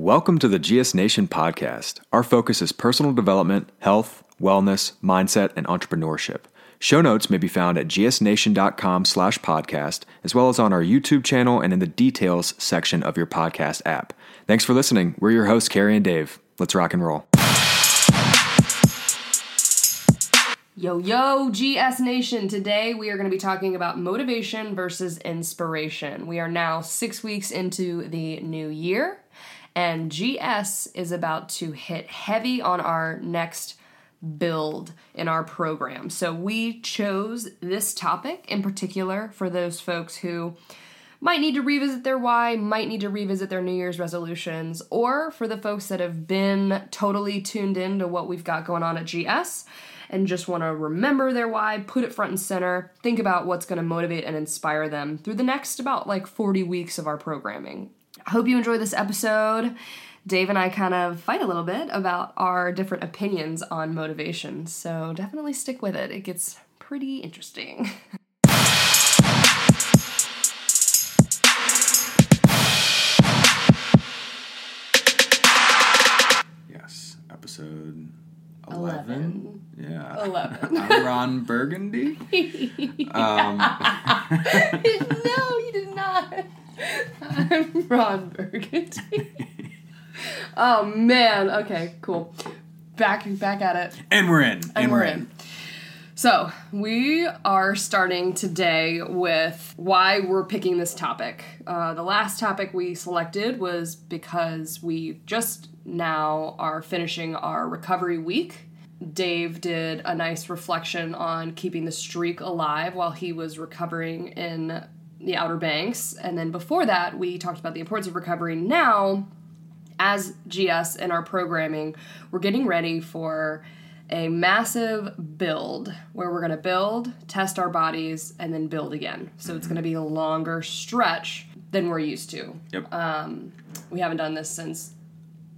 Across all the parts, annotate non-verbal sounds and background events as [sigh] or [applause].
Welcome to the GS Nation podcast. Our focus is personal development, health, wellness, mindset, and entrepreneurship. Show notes may be found at gsnation.com slash podcast, as well as on our YouTube channel and in the details section of your podcast app. Thanks for listening. We're your hosts, Cary and Dave. Let's rock and roll. Yo, yo, GS Nation. Today we are going to be talking about motivation versus inspiration. We are now six weeks into the new year, and GS is about to hit heavy on our next build in our program. So we chose this topic in particular for those folks who might need to revisit their why, might need to revisit their New Year's resolutions, or for the folks that have been totally tuned in to what we've got going on at GS and just want to remember their why, put it front and center, think about what's going to motivate and inspire them through the next about like 40 weeks of our programming. I hope you enjoy this episode. Dave and I kind of fight a little bit about our different opinions on motivation, so definitely stick with it. It gets pretty interesting. [laughs] Yes, episode 11. Eleven. Yeah. 11. [laughs] I'm Ron Burgundy. [laughs] Um, no, you did not. I'm [laughs] Ron Burgundy. oh man. Okay, cool. Back back at it. and we're in. And, we're in. So, we are starting today with why we're picking this topic. Uh, the last topic we selected was because we just now are finishing our recovery week. Dave did a nice reflection on keeping the streak alive while he was recovering in the Outer Banks. And then before that, we talked about the importance of recovery. Now, as GS in our programming, we're getting ready for a massive build where we're going to build, test our bodies, and then build again. So it's going to be a longer stretch than we're used to. Yep. Um, We haven't done this since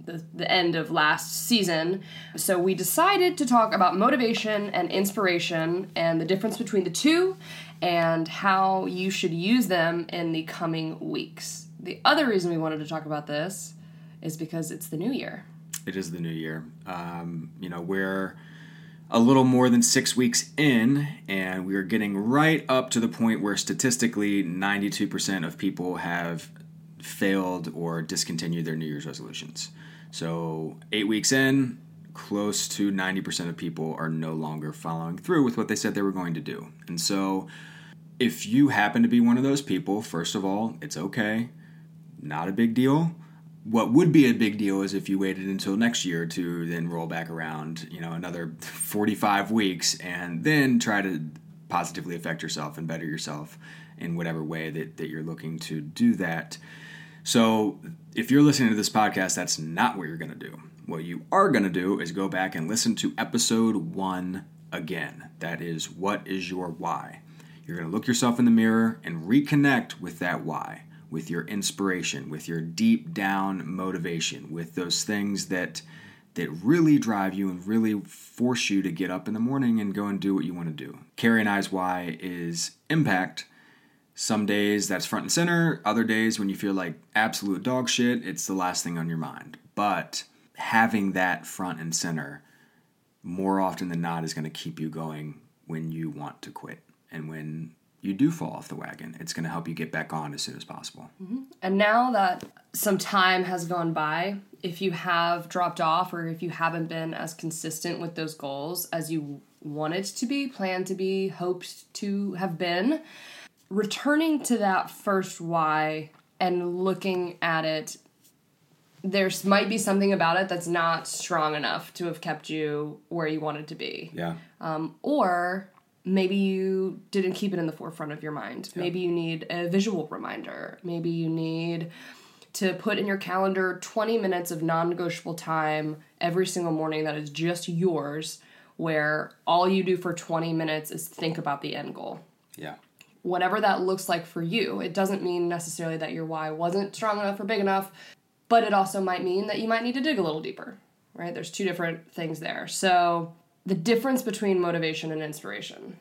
the, the end of last season. So we decided to talk about motivation and inspiration and the difference between the two and how you should use them in the coming weeks. The other reason we wanted to talk about this is because it's the new year. It is the new year. Um, you know, we're a little more than six weeks in, and we are getting right up to the point where statistically 92% of people have failed or discontinued their New Year's resolutions. So, eight weeks in, close to 90% of people are no longer following through with what they said they were going to do. And so, if you happen to be one of those people, first of all, it's okay. Not a big deal what would be a big deal is if you waited until next year to then roll back around, you know, another 45 weeks and then try to positively affect yourself and better yourself in whatever way that, that you're looking to do that. So, if you're listening to this podcast, that's not what you're going to do. What you are going to do is go back and listen to episode one again. That is, what is your why? You're going to look yourself in the mirror and reconnect with that why with your inspiration, with your deep down motivation, with those things that that really drive you and really force you to get up in the morning and go and do what you want to do. Cary and I's why is impact. Some days that's front and center, other days when you feel like absolute dog shit, it's the last thing on your mind. But having that front and center more often than not is going to keep you going when you want to quit and when you do fall off the wagon. It's going to help you get back on as soon as possible. And now that some time has gone by, if you have dropped off or if you haven't been as consistent with those goals as you wanted to be, planned to be, hoped to have been, returning to that first why and looking at it there might be something about it that's not strong enough to have kept you where you wanted to be Yeah. um, or maybe you didn't keep it in the forefront of your mind. Maybe you need a visual reminder. Maybe you need to put in your calendar 20 minutes of non negotiable time every single morning that is just yours, where all you do for 20 minutes is think about the end goal. Yeah. Whatever that looks like for you, it doesn't mean necessarily that your why wasn't strong enough or big enough, but it also might mean that you might need to dig a little deeper, right? There's two different things there. So, the difference between motivation and inspiration.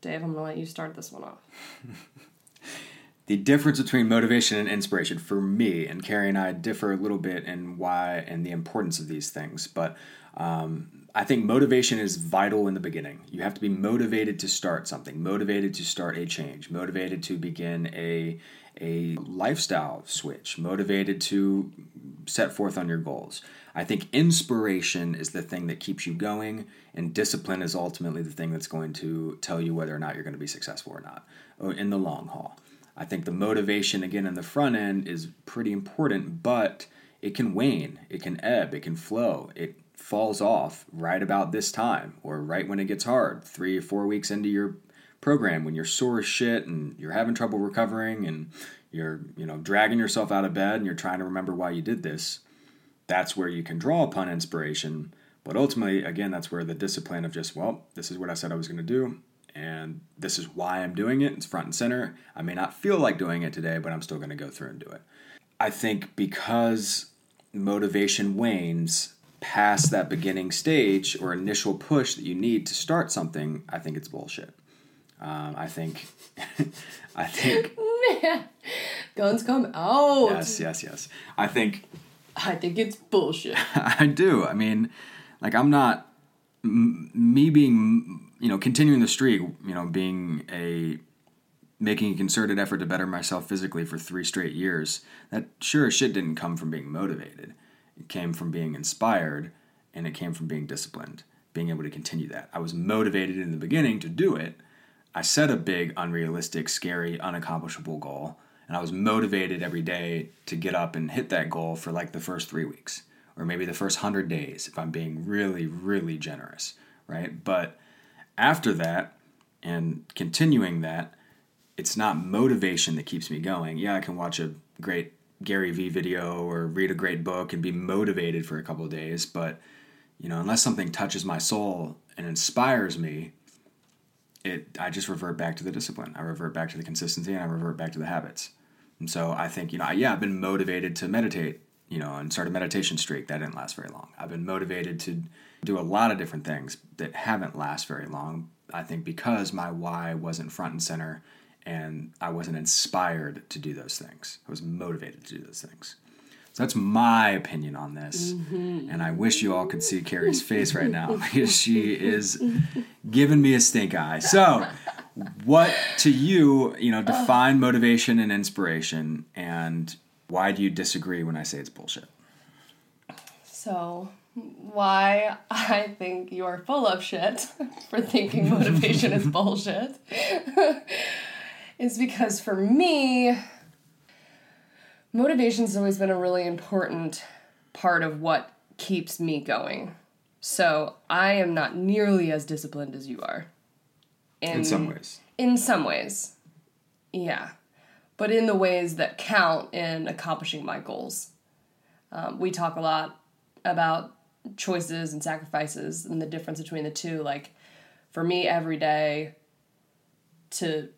Dave, I'm going to let you start this one off. [laughs] the difference between motivation and inspiration for me and Cary and I differ a little bit in why and the importance of these things. But um, I think motivation is vital in the beginning. You have to be motivated to start something, motivated to start a change, motivated to begin a a lifestyle switch, motivated to set forth on your goals. I think inspiration is the thing that keeps you going, and discipline is ultimately the thing that's going to tell you whether or not you're going to be successful or not uh, in the long haul. I think the motivation, again, in the front end is pretty important, but it can wane, it can ebb, it can flow. It falls off right about this time or right when it gets hard, three or four weeks into your program when you're sore as shit and you're having trouble recovering and you're, you know, dragging yourself out of bed and you're trying to remember why you did this. That's where you can draw upon inspiration. But ultimately, again, that's where the discipline of just, well, this is what I said I was going to do and this is why I'm doing it. It's front and center. I may not feel like doing it today, but I'm still going to go through and do it. I think because motivation wanes past that beginning stage or initial push that you need to start something, I think it's bullshit. Um, I think, [laughs] I think. [laughs] [laughs] Guns come out. Yes, yes, yes. I think. I think it's bullshit. [laughs] I do. I mean, like I'm not m- me being you know, continuing the streak, you know, being a making a concerted effort to better myself physically for three straight years, that sure as shit didn't come from being motivated. It came from being inspired and it came from being disciplined, being able to continue that. I was motivated in the beginning to do it. I set a big, unrealistic, scary, unaccomplishable goal, and I was motivated every day to get up and hit that goal for like the first three weeks, or maybe the first hundred days if I'm being really, really generous, right? But after that and continuing that, it's not motivation that keeps me going. Yeah, I can watch a great Gary Vee video or read a great book and be motivated for a couple of days, but you know, unless something touches my soul and inspires me, it I just revert back to the discipline. I revert back to the consistency and I revert back to the habits. And so I think, you know, yeah, I've been motivated to meditate, you know, and start a meditation streak. That didn't last very long. I've been motivated to do a lot of different things that haven't last very long. I think because my why wasn't front and center and I wasn't inspired to do those things. I was motivated to do those things. So that's my opinion on this. Mm-hmm. And I wish you all could see Cary's face right now [laughs] because she is giving me a stink eye. So, what to you, you know, define motivation and inspiration and why do you disagree when I say it's bullshit? So, why I think you're full of shit [laughs] for thinking motivation is [laughs] bullshit is because for me, motivation's always been a really important part of what keeps me going. So I am not nearly as disciplined as you are. In, in some ways. In some ways. Yeah. But in the ways that count in accomplishing my goals. Um, we talk a lot about choices and sacrifices and the difference between the two. Like for me, every day to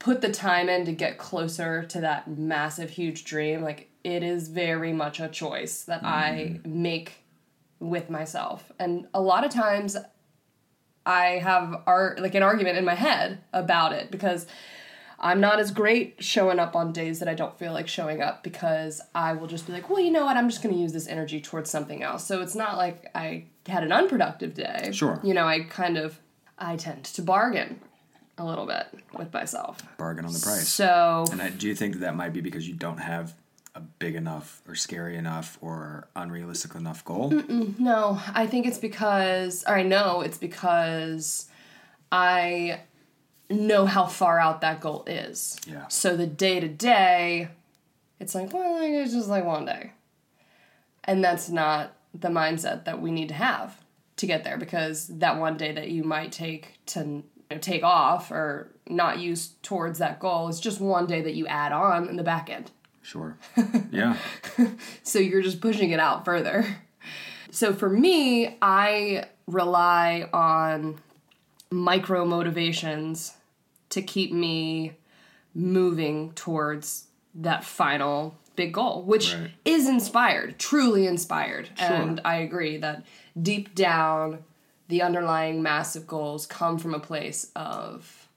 put the time in to get closer to that massive, huge dream, like it is very much a choice that mm. I make with myself. And a lot of times I have art like an argument in my head about it because I'm not as great showing up on days that I don't feel like showing up because I will just be like, well, you know what? I'm just going to use this energy towards something else. So it's not like I had an unproductive day. Sure. You know, I kind of I tend to bargain a little bit with myself. Bargain on the price. So. And I, do you think that might be because you don't have a big enough or scary enough or unrealistic enough goal? No, I think it's because, or I know it's because I know how far out that goal is. Yeah. So the day to day, it's like, well, it's just like one day. And that's not the mindset that we need to have to get there because that one day that you might take to take off or not use towards that goal is just one day that you add on in the back end. Sure. [laughs] Yeah. so you're just pushing it out further. So for me, I rely on micro motivations to keep me moving towards that final big goal, which right. is inspired, truly inspired. Sure. And I agree that deep down, the underlying massive goals come from a place of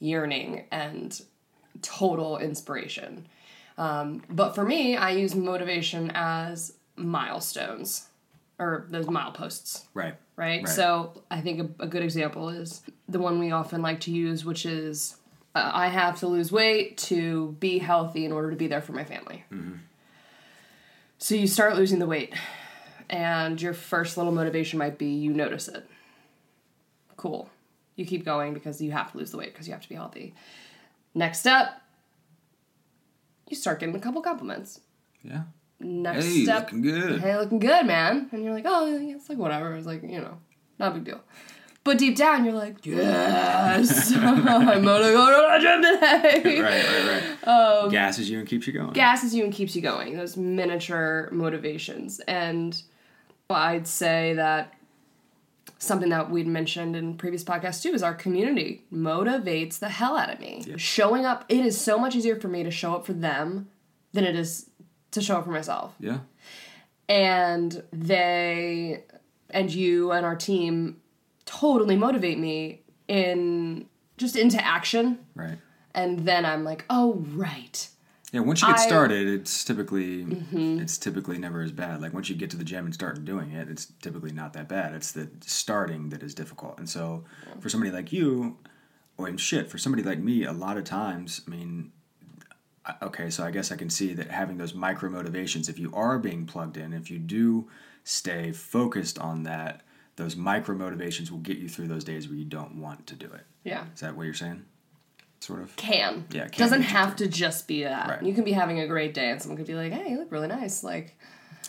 yearning and total inspiration. Um, but for me, I use motivation as milestones or those mileposts Right. right? Right. So I think a, a good example is the one we often like to use, which is uh, I have to lose weight to be healthy in order to be there for my family. So you start losing the weight, and your first little motivation might be you notice it. Cool. You keep going because you have to lose the weight because you have to be healthy. Next step, you start getting a couple compliments. Yeah. Next Hey, step, looking good. hey, looking good, man. And you're like, oh, it's like whatever. It's like, you know, not a big deal. But deep down, you're like, yes, [laughs] I'm gonna go to the gym today. Right, right, right. [laughs] Um, Gasses you and keeps you going. Gasses you and keeps you going. Those miniature motivations. And I'd say that something that we'd mentioned in previous podcasts too is our community motivates the hell out of me. Showing up, it is so much easier for me to show up for them than it is to show up for myself yeah. and they and you and our team totally motivate me in just into action Right. and then i'm like oh right Yeah, once you get I- Mm-hmm. started, it's typically it's typically never as bad. Like once you get to the gym and start doing it, it's typically not that bad. It's the starting that is difficult. And so for somebody like you, or and shit, for somebody like me, a lot of times, I mean, okay, so I guess I can see that having those micro motivations, if you are being plugged in, if you do stay focused on that, those micro motivations will get you through those days where you don't want to do it. yeah Is that what you're saying? Sort of. can Yeah, can doesn't have to just be that Right. you can be having a great day and someone could be like hey you look really nice like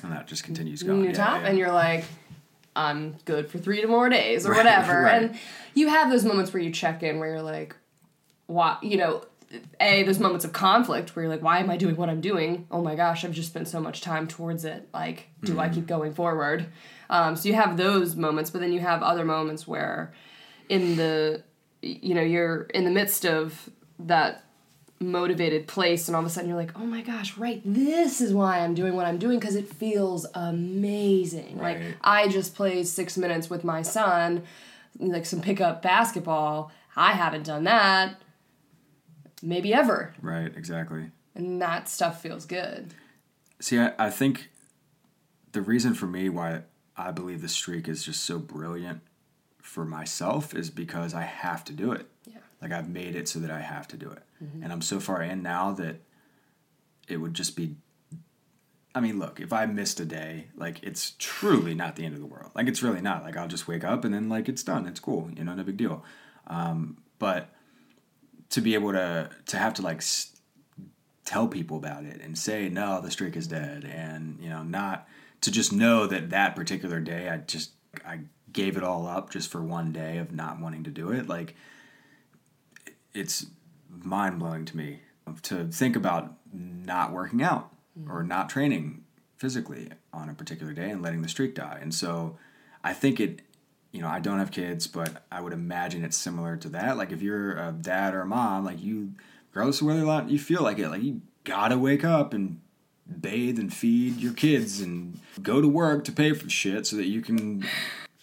And that just continues going. new Yeah, top yeah. and you're like i'm good for three more days or Right, [laughs] whatever right. and you have those moments where you check in where you're like why you know a those moments of conflict where you're like why am i doing what i'm doing oh my gosh i've just spent so much time towards it like do Mm-hmm. i keep going forward um, so you have those moments but then you have other moments where in the you know you're in the midst of that motivated place and all of a sudden you're like oh my gosh right this is why i'm doing what i'm doing because it feels amazing. Like i just played six minutes with my son like some pickup basketball. I haven't done that maybe ever. Right, exactly. and that stuff feels good. See, I, I think the reason for me why I believe the streak is just so brilliant for myself is because I have to do it. yeah Like I've made it so that I have to do it. And I'm so far in now that it would just be I mean, look, if I missed a day, like it's truly not the end of the world. Like it's really not. Like I'll just wake up and then like it's done. It's cool. You know, no big deal. Um, but to be able to to have to like s- tell people about it and say no, the streak is dead, and you know, not to just know that that particular day I just I gave it all up just for one day of not wanting to do it. Like it's mind blowing to me to think about not working out mm-hmm. or not training physically on a particular day and letting the streak die. And so I think it, you know, I don't have kids, but I would imagine it's similar to that. Like if you're a dad or a mom, like you, regardless of whether or not you feel like it, like you gotta wake up and bathe and feed your kids and go to work to pay for shit so that you can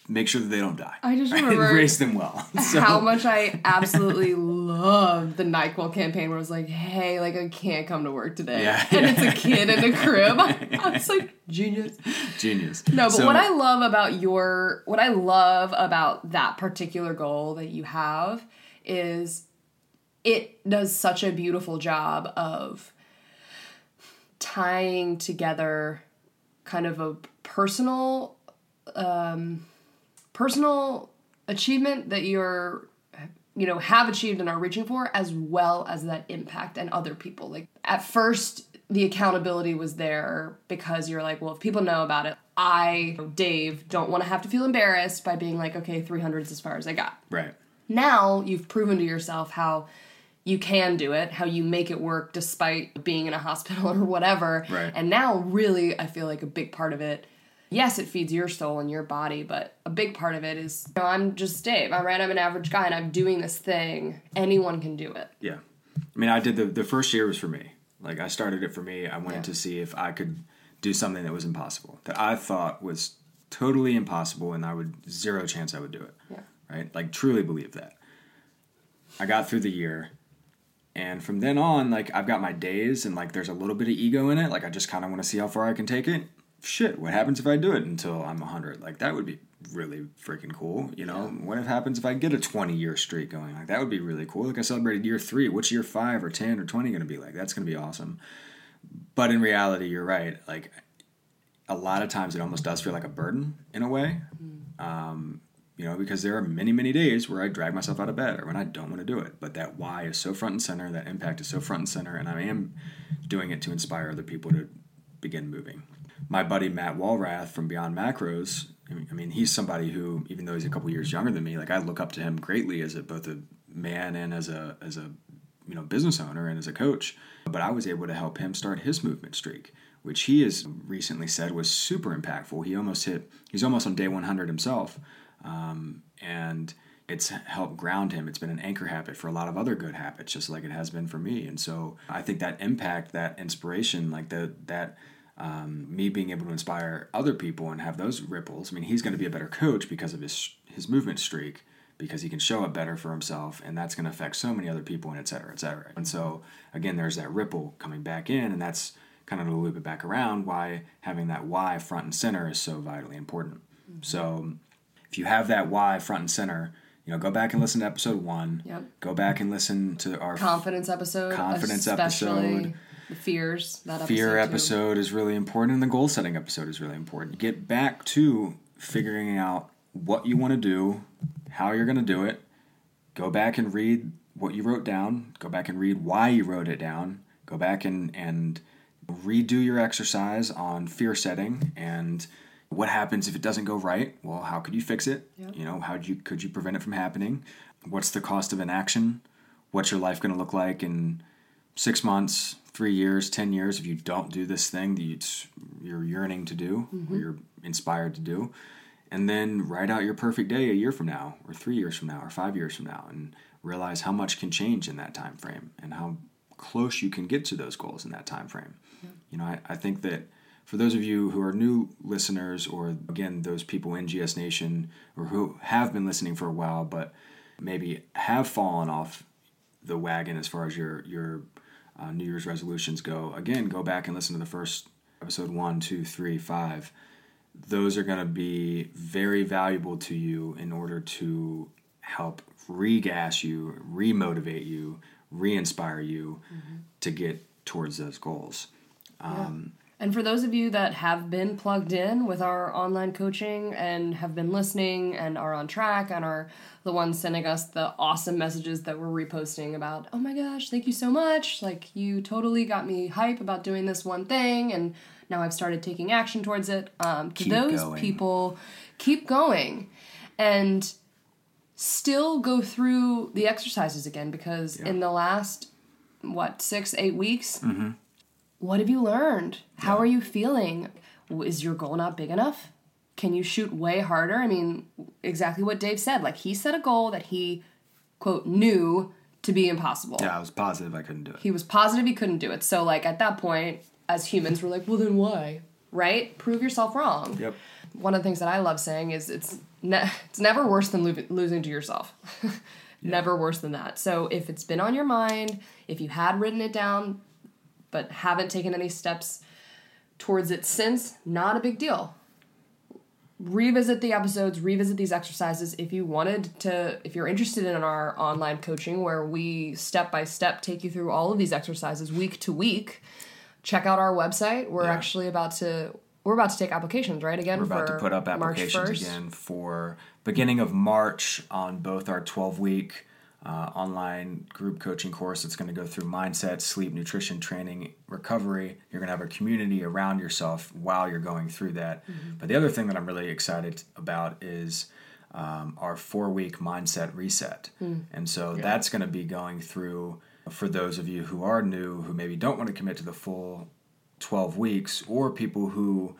make sure that they don't die. I just [laughs] remember raise them well. [laughs] So, how much I absolutely loved the NyQuil campaign where it was like, hey, like I can't come to work today. Yeah. And it's a kid in a crib. [laughs] I was like, genius. genius. No, but So- what I love about your what I love about that particular goal that you have is it does such a beautiful job of tying together kind of a personal um personal achievement that you're you know have achieved and are reaching for as well as that impact and other people like at first the accountability was there because you're like well if people know about it i dave don't want to have to feel embarrassed by being like okay 300 is as far as i got right. now you've proven to yourself how you can do it, how you make it work despite being in a hospital [laughs] or whatever. Right. And now, really, I feel like a big part of it. Yes, it feeds your soul and your body, but a big part of it is, you know, I'm just Dave. I'm right. I'm an average guy, and I'm doing this thing. Anyone can do it. Yeah. I mean, I did the the first year was for me. Like I started it for me. I wanted Yeah. to see if I could do something that was impossible. That I thought was totally impossible and I would zero chance I would do it. Yeah. Right? Like truly believe that. I got through the year And from then on, like I've got my days and like there's a little bit of ego in it. Like I just kind of want to see how far I can take it. Shit, what happens if I do it until I'm 100? Like that would be really freaking cool. You know, yeah. what happens if I get a 20 year streak going? Like that would be really cool. Like I celebrated year three. What's year five or 10 or 20 going to be like? That's going to be awesome. But in reality, you're right. Like a lot of times it almost does feel like a burden in a way. Mm. Um, you know, because there are many, many days where I drag myself out of bed or when I don't want to do it. But that why is so front and center, that impact is so front and center, and I am doing it to inspire other people to begin moving. My buddy Matt Walrath from Beyond Macros, I mean, he's somebody who, even though he's a couple years younger than me, like I look up to him greatly as a, both a man and as a as a you know business owner and as a coach. But I was able to help him start his movement streak, which he has recently said was super impactful. He almost hit, he's almost on day 100 himself um, and it's helped ground him. It's been an anchor habit for a lot of other good habits, just like it has been for me. And so I think that impact, that inspiration, like the that um, me being able to inspire other people and have those ripples. I mean, he's going to be a better coach because of his his movement streak, because he can show up better for himself, and that's going to affect so many other people, and et cetera, et cetera. And so again, there's that ripple coming back in, and that's kind of to loop it back around. Why having that why front and center is so vitally important. Mm-hmm. So if you have that why front and center, you know, go back and listen to episode one. Yep. Go back and listen to our confidence episode. Confidence episode. The fears. That fear episode, episode is really important, and the goal setting episode is really important. Get back to figuring out what you want to do, how you're going to do it. Go back and read what you wrote down. Go back and read why you wrote it down. Go back and and redo your exercise on fear setting and what happens if it doesn't go right? Well, how could you fix it? Yep. You know, how you could you prevent it from happening? What's the cost of inaction? What's your life going to look like in six months, three years, ten years if you don't do this thing that you're yearning to do, mm-hmm. or you're inspired to do? And then write out your perfect day a year from now, or three years from now, or five years from now, and realize how much can change in that time frame and how close you can get to those goals in that time frame. Yeah. You know, I, I think that for those of you who are new listeners, or again, those people in GS Nation, or who have been listening for a while, but maybe have fallen off the wagon as far as your your uh, New Year's resolutions go, again, go back and listen to the first episode one, two, three, five. Those are going to be very valuable to you in order to help regas you, remotivate you, re-inspire you mm-hmm. to get towards those goals. Um, yeah and for those of you that have been plugged in with our online coaching and have been listening and are on track and are the ones sending us the awesome messages that we're reposting about, oh my gosh, thank you so much. Like, you totally got me hype about doing this one thing, and now I've started taking action towards it. Um, to keep those going. people, keep going. And still go through the exercises again because yeah. in the last, what, six, eight weeks, mm-hmm what have you learned? How are you feeling? Is your goal not big enough? Can you shoot way harder? I mean, exactly what Dave said. Like, he set a goal that he, quote, knew to be impossible. Yeah, I was positive I couldn't do it. He was positive he couldn't do it. So, like, at that point, as humans, we're like, well, then why? Right? Prove yourself wrong. Yep. One of the things that I love saying is it's ne- it's never worse than lo- losing to yourself. [laughs] yeah. Never worse than that. So if it's been on your mind, if you had written it down, but haven't taken any steps towards it since, not a big deal. Revisit the episodes, revisit these exercises if you wanted to, if you're interested in our online coaching where we step by step take you through all of these exercises week to week. Check out our website. We're yeah. actually about to we're about to take applications, right? Again, we're about to put up applications again for beginning of March on both our 12 week uh, online group coaching course that's going to go through mindset, sleep, nutrition, training, recovery. You're going to have a community around yourself while you're going through that. Mm-hmm. But the other thing that I'm really excited about is um, our four week mindset reset. Mm. And so yeah. that's going to be going through for those of you who are new, who maybe don't want to commit to the full 12 weeks, or people who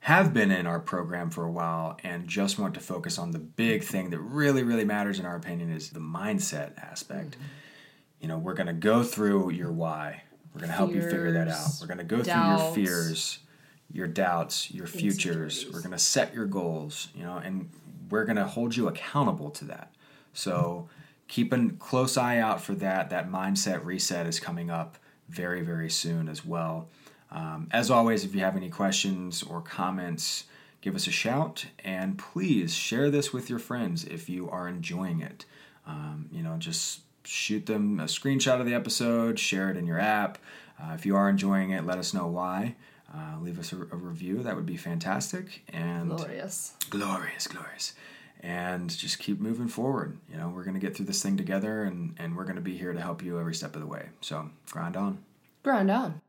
have been in our program for a while and just want to focus on the big thing that really, really matters in our opinion is the mindset aspect. Mm-hmm. You know, we're going to go through your why. We're going to help you figure that out. We're going to go doubts, through your fears, your doubts, your futures. We're going to set your goals, you know, and we're going to hold you accountable to that. So keep a close eye out for that. That mindset reset is coming up very, very soon as well. Um, as always, if you have any questions or comments, give us a shout and please share this with your friends if you are enjoying it. Um, you know, just shoot them a screenshot of the episode, share it in your app. Uh, if you are enjoying it, let us know why. Uh, leave us a, a, review. That would be fantastic. And glorious, glorious, glorious. And just keep moving forward. You know, we're going to get through this thing together, and and we're going to be here to help you every step of the way. So grind on. Grind on.